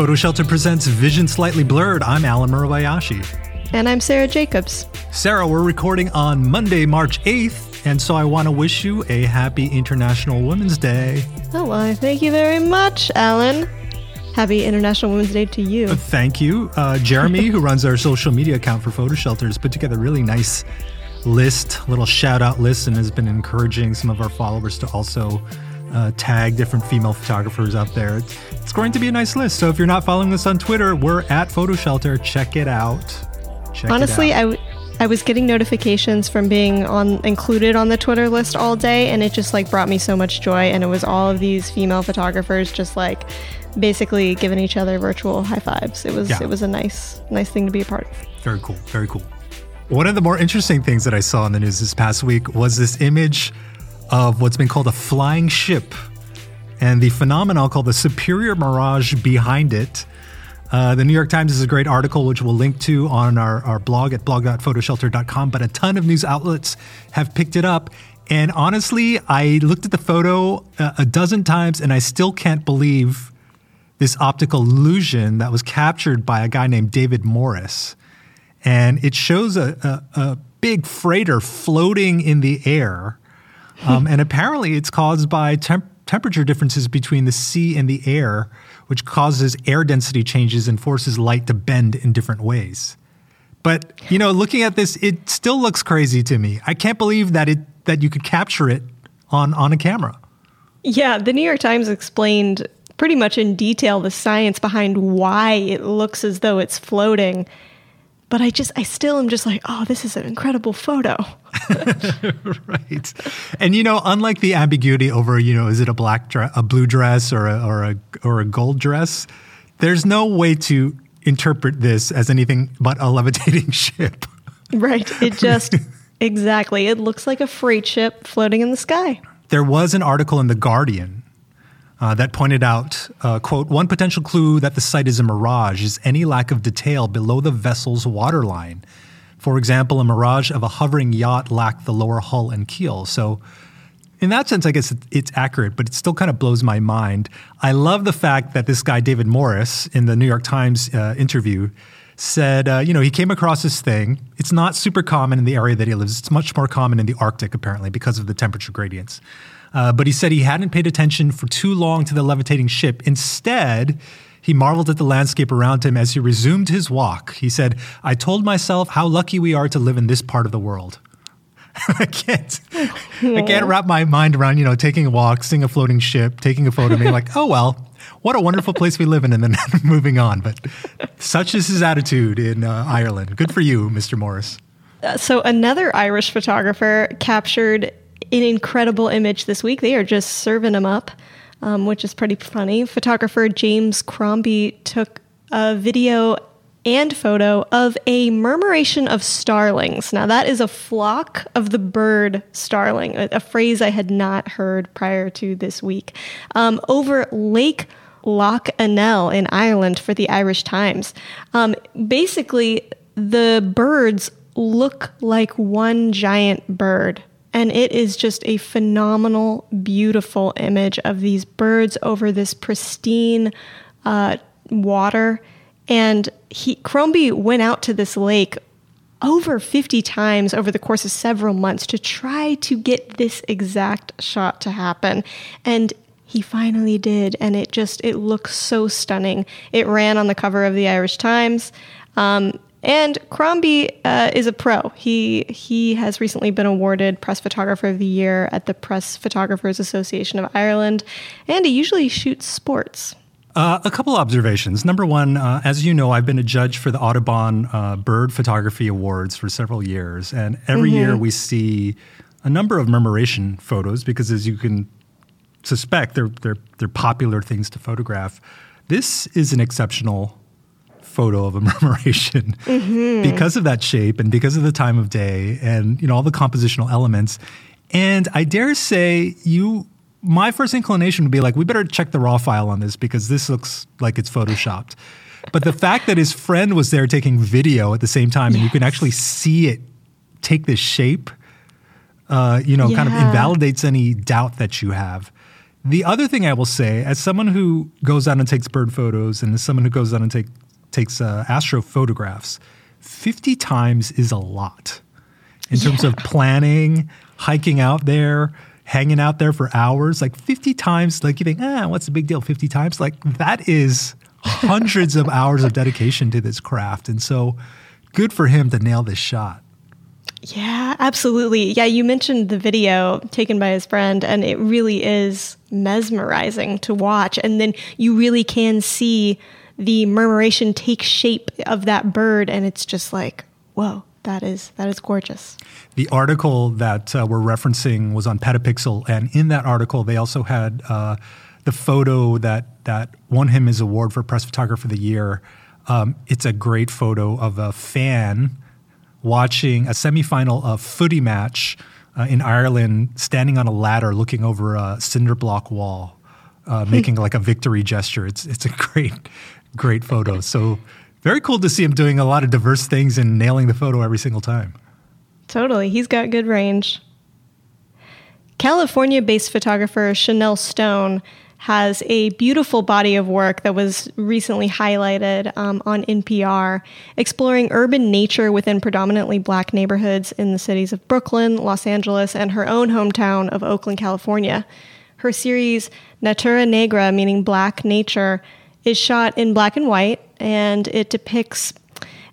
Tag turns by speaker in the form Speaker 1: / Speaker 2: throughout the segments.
Speaker 1: Photo Shelter presents Vision Slightly Blurred. I'm Allen Murabayashi.
Speaker 2: And I'm Sarah Jacobs.
Speaker 1: Sarah, we're recording on Monday, March 8th, and so I want to wish you a happy International Women's Day.
Speaker 2: Oh, well, thank you very much, Allen. Happy International Women's Day to you.
Speaker 1: Thank you. Uh, Jeremy, who runs our social media account for Photo Shelters, put together a really nice list, little shout out list, and has been encouraging some of our followers to also uh, tag different female photographers out there. It's, it's, going to be a nice list. So if you're not following us on Twitter, we're at Photo Shelter. Check it out.
Speaker 2: Check Honestly, it out. I, w- I was getting notifications from being on included on the Twitter list all day, and it just like brought me so much joy. And it was all of these female photographers just like basically giving each other virtual high fives. It was yeah. it was a nice nice thing to be a part of.
Speaker 1: Very cool. Very cool. One of the more interesting things that I saw in the news this past week was this image of what's been called a flying ship and the phenomenon called the superior mirage behind it. Uh, the New York Times is a great article, which we'll link to on our, our blog at blog.photoshelter.com. But a ton of news outlets have picked it up. And honestly, I looked at the photo a, a dozen times and I still can't believe this optical illusion that was captured by a guy named David Morris. And it shows a, a, a big freighter floating in the air um, and apparently, it's caused by temp- temperature differences between the sea and the air, which causes air density changes and forces light to bend in different ways. But you know, looking at this, it still looks crazy to me. I can't believe that it that you could capture it on on a camera.
Speaker 2: Yeah, the New York Times explained pretty much in detail the science behind why it looks as though it's floating but I just, I still am just like, oh, this is an incredible photo.
Speaker 1: right. And, you know, unlike the ambiguity over, you know, is it a black dress, a blue dress or a, or a, or a gold dress, there's no way to interpret this as anything but a levitating ship.
Speaker 2: Right. It just, exactly. It looks like a freight ship floating in the sky.
Speaker 1: There was an article in The Guardian uh, that pointed out, uh, quote, one potential clue that the site is a mirage is any lack of detail below the vessel's waterline. For example, a mirage of a hovering yacht lacked the lower hull and keel. So, in that sense, I guess it's accurate, but it still kind of blows my mind. I love the fact that this guy, David Morris, in the New York Times uh, interview, said, uh, you know, he came across this thing. It's not super common in the area that he lives. It's much more common in the Arctic, apparently, because of the temperature gradients. Uh, but he said he hadn't paid attention for too long to the levitating ship. Instead, he marveled at the landscape around him as he resumed his walk. He said, I told myself how lucky we are to live in this part of the world. I can't I can't wrap my mind around, you know, taking a walk, seeing a floating ship, taking a photo, being like, oh well, what a wonderful place we live in, and then moving on. But such is his attitude in uh, Ireland. Good for you, Mr. Morris.
Speaker 2: Uh, so another Irish photographer captured an incredible image this week. They are just serving them up, um, which is pretty funny. Photographer James Crombie took a video and photo of a murmuration of starlings. Now, that is a flock of the bird starling, a, a phrase I had not heard prior to this week, um, over Lake Lough Ennell in Ireland for the Irish Times. Um, basically, the birds look like one giant bird. And it is just a phenomenal, beautiful image of these birds over this pristine uh, water. And he, Crombie went out to this lake over 50 times over the course of several months to try to get this exact shot to happen. And he finally did. And it just, it looks so stunning. It ran on the cover of the Irish Times. Um, and Crombie uh, is a pro. He he has recently been awarded Press Photographer of the Year at the Press Photographers Association of Ireland, and he usually shoots sports.
Speaker 1: Uh, a couple observations. Number one, uh, as you know, I've been a judge for the Audubon uh, Bird Photography Awards for several years, and every mm-hmm. year we see a number of murmuration photos because, as you can suspect, they're they're they're popular things to photograph. This is an exceptional photo of a murmuration mm-hmm. because of that shape and because of the time of day and you know all the compositional elements. And I dare say you my first inclination would be like, we better check the raw file on this because this looks like it's photoshopped. But the fact that his friend was there taking video at the same time yes. and you can actually see it take this shape, uh, you know, yeah. kind of invalidates any doubt that you have. The other thing I will say, as someone who goes out and takes bird photos, and as someone who goes out and take, takes uh, astro photographs, 50 times is a lot in terms
Speaker 2: Yeah.
Speaker 1: of planning, hiking out there, hanging out there for hours. Like 50 times, like you think, ah, what's the big deal? 50 times? Like that is hundreds of hours of dedication to this craft. And so good for him to nail this shot.
Speaker 2: Yeah, absolutely. Yeah, you mentioned the video taken by his friend, and it really is mesmerizing to watch. And then you really can see the murmuration take shape of that bird, and it's just like, whoa, that is that is gorgeous.
Speaker 1: The article that uh, we're referencing was on Petapixel, and in that article, they also had uh, the photo that that won him his award for Press Photographer of the Year. Um, it's a great photo of a fan watching a semifinal of footy match uh, in Ireland, standing on a ladder, looking over a cinder block wall, uh, making like a victory gesture. It's it's a great, great photo. So very cool to see him doing a lot of diverse things and nailing the photo every single time.
Speaker 2: Totally. He's got good range. California based photographer Chanell Stone has a beautiful body of work that was recently highlighted um, on NPR, exploring urban nature within predominantly black neighborhoods in the cities of Brooklyn, Los Angeles, and her own hometown of Oakland, California. Her series, Natura Negra, meaning black nature, is shot in black and white, and it depicts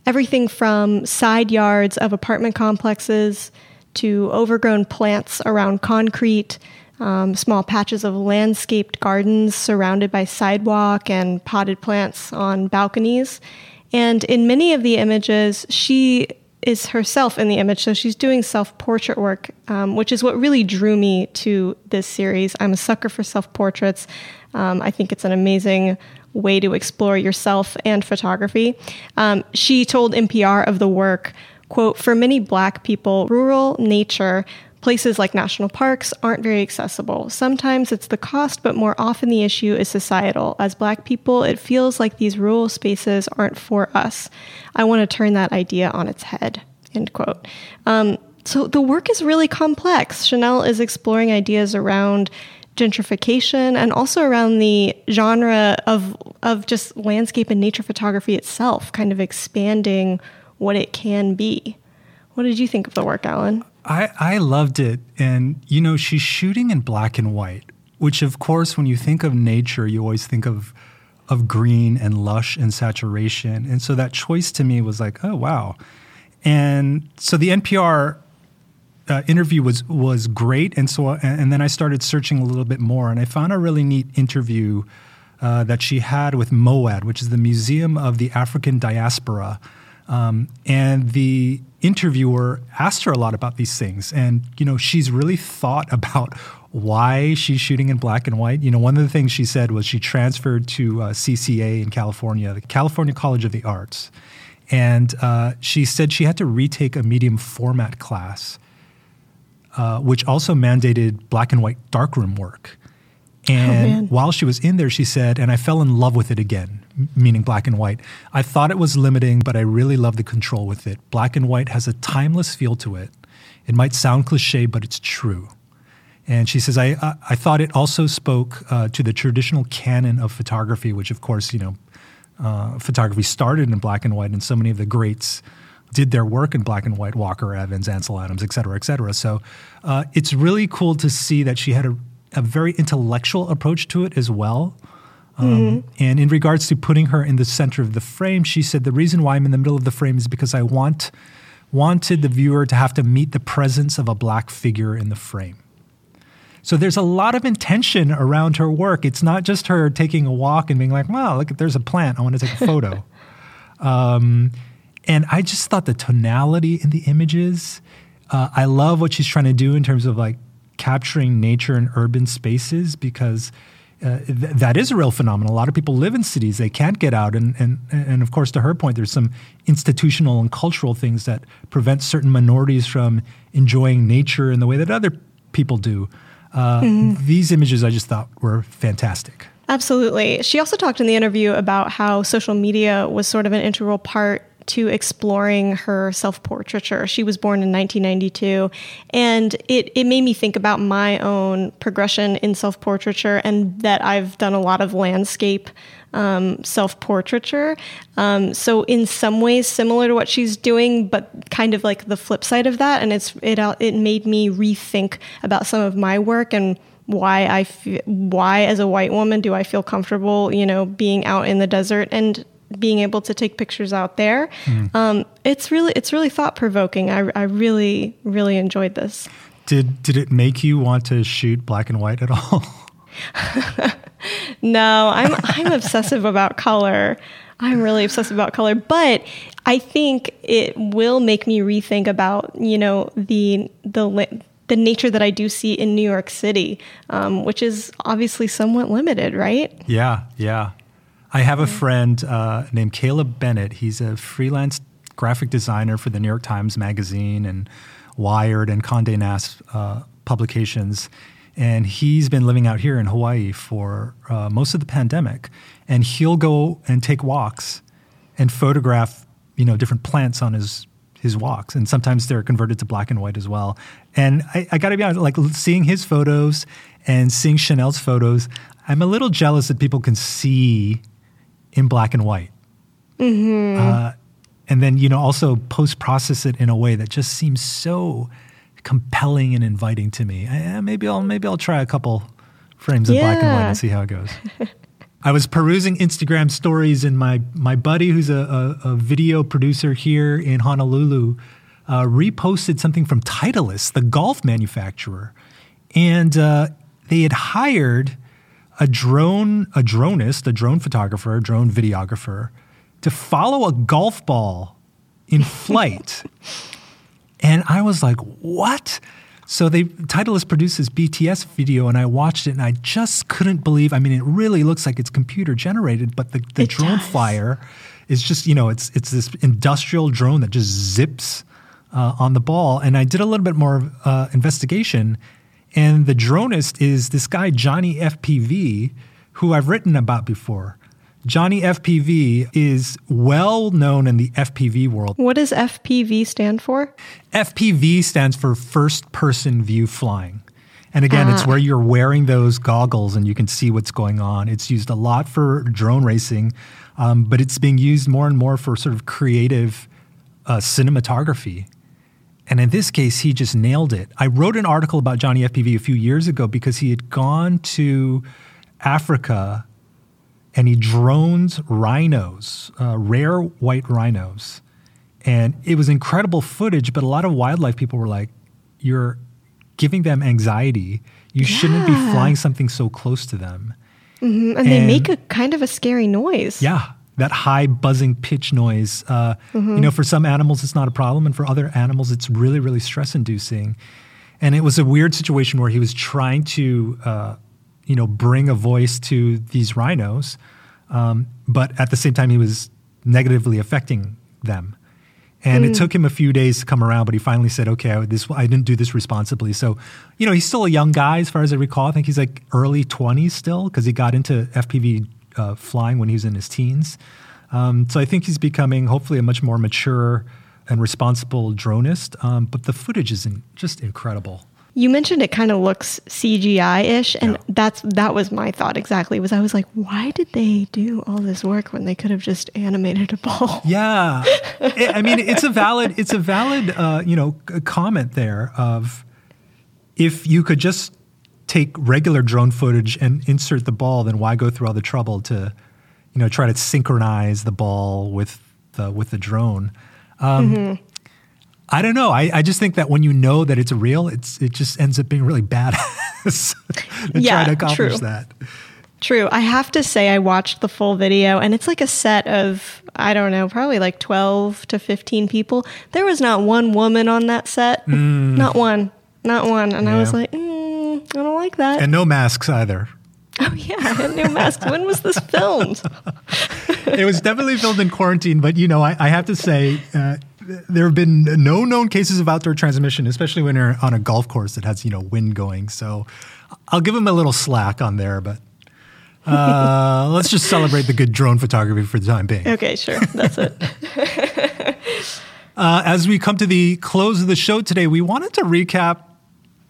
Speaker 2: everything from side yards of apartment complexes to overgrown plants around concrete, um, small patches of landscaped gardens surrounded by sidewalk and potted plants on balconies. And in many of the images, she is herself in the image, so she's doing self portrait work, um, which is what really drew me to this series. I'm a sucker for self portraits. Um, I think it's an amazing way to explore yourself and photography. Um, she told NPR of the work, quote, for many black people, rural nature, places like national parks aren't very accessible. Sometimes it's the cost, but more often the issue is societal. As black people, it feels like these rural spaces aren't for us. I want to turn that idea on its head, end quote. Um, so the work is really complex. Chanell is exploring ideas around gentrification and also around the genre of of just landscape and nature photography itself, kind of expanding what it can be. What did you think of the work, Allen?
Speaker 1: I, I loved it. And, you know, she's shooting in black and white, which, of course, when you think of nature, you always think of, of green and lush and saturation. And so that choice to me was like, oh, wow. And so the NPR uh, interview was, was great. And so, and, then I started searching a little bit more, and I found a really neat interview uh, that she had with MOAD, which is the Museum of the African Diaspora. Um, and the interviewer asked her a lot about these things. And, you know, she's really thought about why she's shooting in black and white. You know, one of the things she said was she transferred to uh, CCA in California, the California College of the Arts. And uh, she said she had to retake a medium format class, uh, which also mandated black and white darkroom work. And
Speaker 2: man.
Speaker 1: while she was in there, she said, and I fell in love with it again, meaning black and white. I thought it was limiting, but I really love the control with it. Black and white has a timeless feel to it. It might sound cliche, but it's true. And she says, I, I, I thought it also spoke uh, to the traditional canon of photography, which, of course, you know, uh, photography started in black and white, and so many of the greats did their work in black and white Walker Evans, Ansel Adams, et cetera, et cetera. So uh, it's really cool to see that she had a, a very intellectual approach to it as well. Um, And in regards to putting her in the center of the frame, she said the reason why I'm in the middle of the frame is because I want wanted the viewer to have to meet the presence of a black figure in the frame. So there's a lot of intention around her work. It's not just her taking a walk and being like, "Wow, look, there's a plant. I want to take a photo." um, and I just thought the tonality in the images. Uh, I love what she's trying to do in terms of like capturing nature in urban spaces because uh, th- that is a real phenomenon. A lot of people live in cities; they can't get out, and and and of course, to her point, there's some institutional and cultural things that prevent certain minorities from enjoying nature in the way that other people do. Uh, These images, I just thought were fantastic.
Speaker 2: Absolutely. She also talked in the interview about how social media was sort of an integral part to exploring her self portraiture. She was born in 1992, and it, it made me think about my own progression in self portraiture and that I've done a lot of landscape um, self portraiture. Um, so in some ways similar to what she's doing, but kind of like the flip side of that. And it's it it made me rethink about some of my work and why I why as a white woman do I feel comfortable, you know, being out in the desert and being able to take pictures out there. Mm. Um, it's really it's really thought provoking. I, I really really enjoyed this.
Speaker 1: Did did it make you want to shoot black and white at all?
Speaker 2: no, I'm I'm obsessive about color. I'm really obsessive about color, but I think it will make me rethink about you know the the the nature that I do see in New York City, um, which is obviously somewhat limited, right?
Speaker 1: Yeah, yeah. I have a friend uh, named Caleb Bennett. He's a freelance graphic designer for the New York Times Magazine and Wired and Condé Nast uh, publications and he's been living out here in Hawaii for uh, most of the pandemic. And he'll go and take walks and photograph, you know, different plants on his his walks, and sometimes they're converted to black and white as well. And I, I got to be honest, like seeing his photos and seeing Chanell's photos, I'm a little jealous that people can see in black and white. Mm-hmm. Uh, and then you know also post process it in a way that just seems so compelling and inviting to me. I, maybe I'll maybe I'll try a couple frames yeah. of black and white and see how it goes. I was perusing Instagram stories, and my my buddy, who's a, a, a video producer here in Honolulu, uh, reposted something from Titleist, the golf manufacturer, and uh, they had hired a drone, a dronist, a drone photographer, a drone videographer, to follow a golf ball in flight. And I was like, what? So they Titleist produced this BTS video, and I watched it, and I just couldn't believe. I mean, it really looks like it's computer generated, but the, the drone does. flyer is just you know it's it's this industrial drone that just zips uh, on the ball. And I did a little bit more uh, investigation, and the dronist is this guy Johnny FPV, who I've written about before. Johnny FPV is well known in the FPV world.
Speaker 2: What does FPV stand for?
Speaker 1: FPV stands for first person view flying. And again, ah. it's where you're wearing those goggles and you can see what's going on. It's used a lot for drone racing, um, but it's being used more and more for sort of creative uh, cinematography. And in this case, he just nailed it. I wrote an article about Johnny FPV a few years ago because he had gone to Africa and he drones rhinos, uh, rare white rhinos. And it was incredible footage, but a lot of wildlife people were like, you're giving them anxiety. You yeah. shouldn't be flying something so close to them.
Speaker 2: Mm-hmm. And, and, they make a kind of a scary noise.
Speaker 1: Yeah, that high buzzing pitch noise. Uh, mm-hmm. You know, for some animals, it's not a problem. And for other animals, it's really, really stress inducing. And it was a weird situation where he was trying to uh, you know, bring a voice to these rhinos, um, but at the same time, he was negatively affecting them. And mm. it took him a few days to come around, but he finally said, "Okay, I, this I didn't do this responsibly." So, you know, he's still a young guy, as far as I recall. I think he's like early twenties still, because he got into FPV uh, flying when he was in his teens. Um, so I think he's becoming hopefully a much more mature and responsible dronist. Um, but the footage is in, just incredible.
Speaker 2: You mentioned it kind of looks CGI-ish, and yeah. that's that was my thought exactly. Was I was like, why did they do all this work when they could have just animated a ball?
Speaker 1: Yeah, I mean, it's a valid it's a valid uh, you know comment there of if you could just take regular drone footage and insert the ball, then why go through all the trouble to you know try to synchronize the ball with the with the drone? Um, mm-hmm. I don't know. I, I just think that when you know that it's real, it's it just ends up being really badass to yeah, try to accomplish true. that.
Speaker 2: True. I have to say I watched the full video and it's like a set of I don't know, probably like 12 to 15 people. There was not one woman on that set. Mm. Not one. Not one. And yeah. I was like, mm, like that.
Speaker 1: And no masks either.
Speaker 2: Oh yeah, no masks. when was this filmed?
Speaker 1: it was definitely filmed in quarantine, but you know, I, I have to say, uh, there have been no known cases of outdoor transmission, especially when you're on a golf course that has you know wind going. So I'll give them a little slack on there, but uh, let's just celebrate the good drone photography for the time being.
Speaker 2: Okay, sure, that's it.
Speaker 1: uh, as we come to the close of the show today, we wanted to recap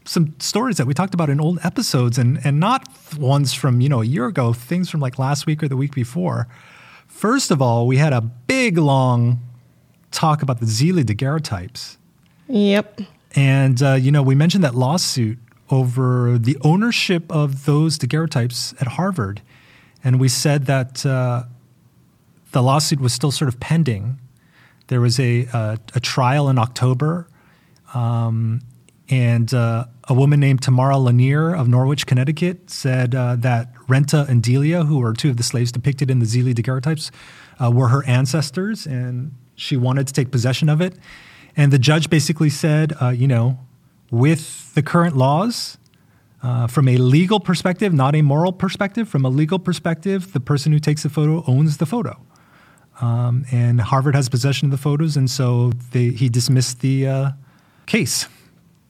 Speaker 1: some stories that we talked about in old episodes and, and not ones from, you know, a year ago, things from like last week or the week before. First of all, we had a big, long talk about the Zealy daguerreotypes.
Speaker 2: Yep.
Speaker 1: And, uh, you know, we mentioned that lawsuit over the ownership of those daguerreotypes at Harvard. And we said that uh, the lawsuit was still sort of pending. There was a, a, a trial in October, um, and uh, a woman named Tamara Lanier of Norwich, Connecticut, said uh, that Renty and Delia, who were two of the slaves depicted in the Zealy daguerreotypes, uh, were her ancestors, and she wanted to take possession of it. And the judge basically said, uh, you know, with the current laws, uh, from a legal perspective, not a moral perspective, from a legal perspective, the person who takes the photo owns the photo. Um, and Harvard has possession of the photos, and so they, he dismissed the uh, case.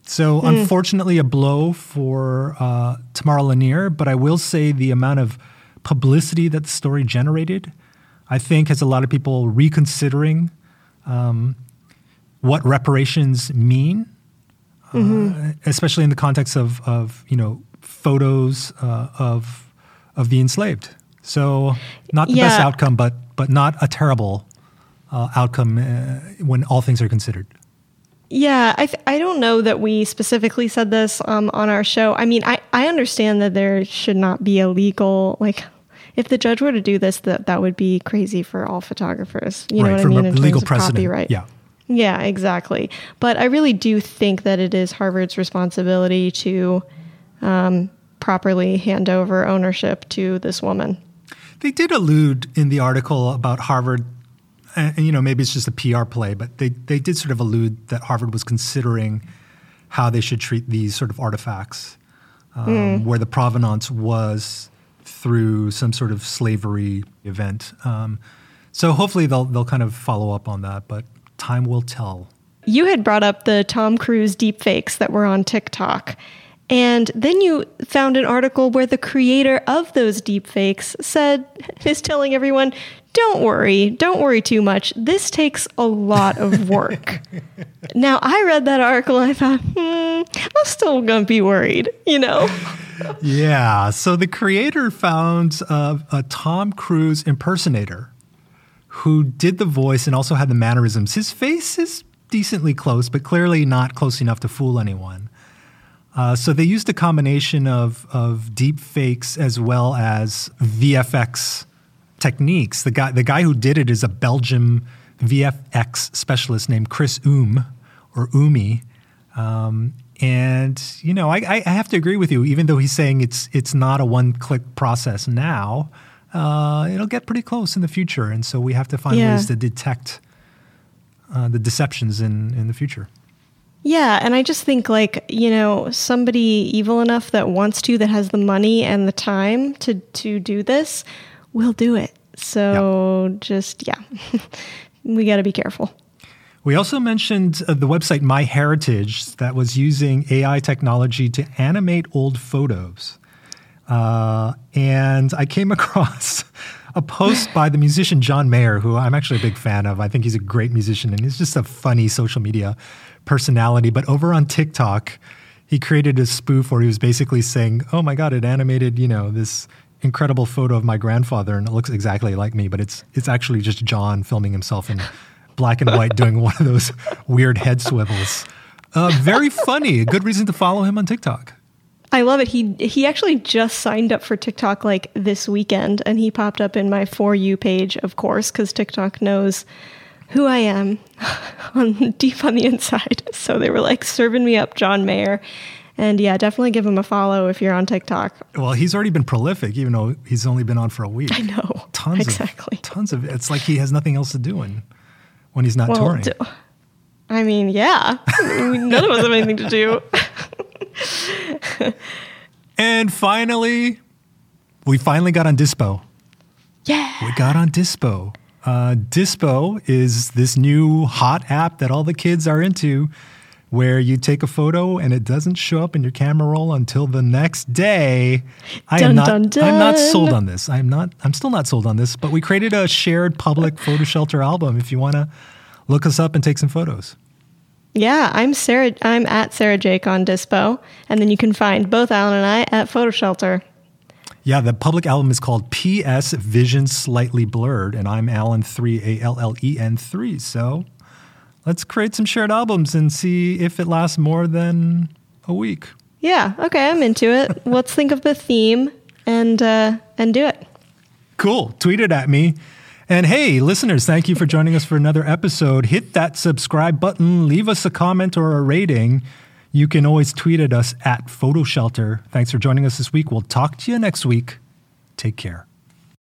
Speaker 1: So, mm. unfortunately, a blow for uh, Tamara Lanier, but I will say the amount of publicity that the story generated, I think, has a lot of people reconsidering um, what reparations mean mm-hmm. uh, especially in the context of, of you know photos uh, of of the enslaved. So not the yeah. best outcome, but but not a terrible uh, outcome uh, when all things are considered.
Speaker 2: Yeah, I, th- I don't know that we specifically said this um, on our show. I mean, I, I understand that there should not be a legal, like, if the judge were to do this, that, that would be crazy for all photographers. You right, know what I mean? In
Speaker 1: legal
Speaker 2: terms
Speaker 1: precedent.
Speaker 2: of copyright.
Speaker 1: Yeah.
Speaker 2: Yeah, exactly. But I really do think that it is Harvard's responsibility to um, properly hand over ownership to this woman.
Speaker 1: They did allude in the article about Harvard, and you know maybe it's just a PR play, but they they did sort of allude that Harvard was considering how they should treat these sort of artifacts, um, mm. where the provenance was through some sort of slavery event. Um, so hopefully they'll they'll kind of follow up on that, but time will tell.
Speaker 2: You had brought up the Tom Cruise deepfakes that were on TikTok. And then you found an article where the creator of those deepfakes said, is telling everyone, don't worry, don't worry too much. This takes a lot of work. now, I read that article and I thought, hmm, I'm still going to be worried, you know?
Speaker 1: yeah. So the creator found uh, a Tom Cruise impersonator who did the voice and also had the mannerisms. His face is decently close, but clearly not close enough to fool anyone. Uh, so they used a combination of, of deep fakes as well as VFX techniques. The guy, the guy who did it is a Belgium VFX specialist named Chris Oom or Umi. Um, and you know, I, I, have to agree with you. Even though he's saying it's it's not a one-click process now, uh, it'll get pretty close in the future. And so we have to find yeah. ways to detect uh, the deceptions in, in the future.
Speaker 2: Yeah, and I just think like, you know, somebody evil enough that wants to, that has the money and the time to to do this, will do it. So just yeah. we got to be careful.
Speaker 1: We also mentioned uh, the website MyHeritage that was using AI technology to animate old photos. Uh, and I came across a post by the musician John Mayer, who I'm actually a big fan of. I think he's a great musician and he's just a funny social media personality. But over on TikTok, he created a spoof where he was basically saying, "Oh my God, it animated, you know, this incredible photo of my grandfather, and it looks exactly like me, but it's it's actually just John filming himself in black and white doing one of those weird head swivels." Uh, very funny. A good reason to follow him on TikTok.
Speaker 2: I love it. He he actually just signed up for TikTok like this weekend, and he popped up in my for you page, of course, because TikTok knows who I am on deep on the inside. So they were like serving me up John Mayer. And yeah, definitely give him a follow if you're on TikTok.
Speaker 1: Well, he's already been prolific, even though he's only been on for a week.
Speaker 2: I know. Tons exactly.
Speaker 1: Of, tons of It's like he has nothing else to do when, when he's not well, touring. Do,
Speaker 2: I mean, yeah. None of us have anything to do.
Speaker 1: and finally, we finally got on Dispo.
Speaker 2: Yeah.
Speaker 1: We got on Dispo. Uh, Dispo is this new hot app that all the kids are into where you take a photo and it doesn't show up in your camera roll until the next day. I dun, am not dun, dun. I'm not sold on this. I'm not I'm still not sold on this, but we created a shared public photo shelter album if you want to look us up and take some photos.
Speaker 2: Yeah, I'm Sarah. I'm at Sarah Jake on Dispo, and then you can find both Allen and I at Photo Shelter.
Speaker 1: Yeah, the public album is called P.S. Vision Slightly Blurred, and I'm Allen three A L L E N three. So let's create some shared albums and see if it lasts more than a week.
Speaker 2: Yeah. Okay, I'm into it. let's think of the theme and uh, and do it.
Speaker 1: Cool. Tweet it at me. And hey, listeners, thank you for joining us for another episode. Hit that subscribe button, leave us a comment or a rating. You can always tweet at us at Photo Shelter. Thanks for joining us this week. We'll talk to you next week. Take care.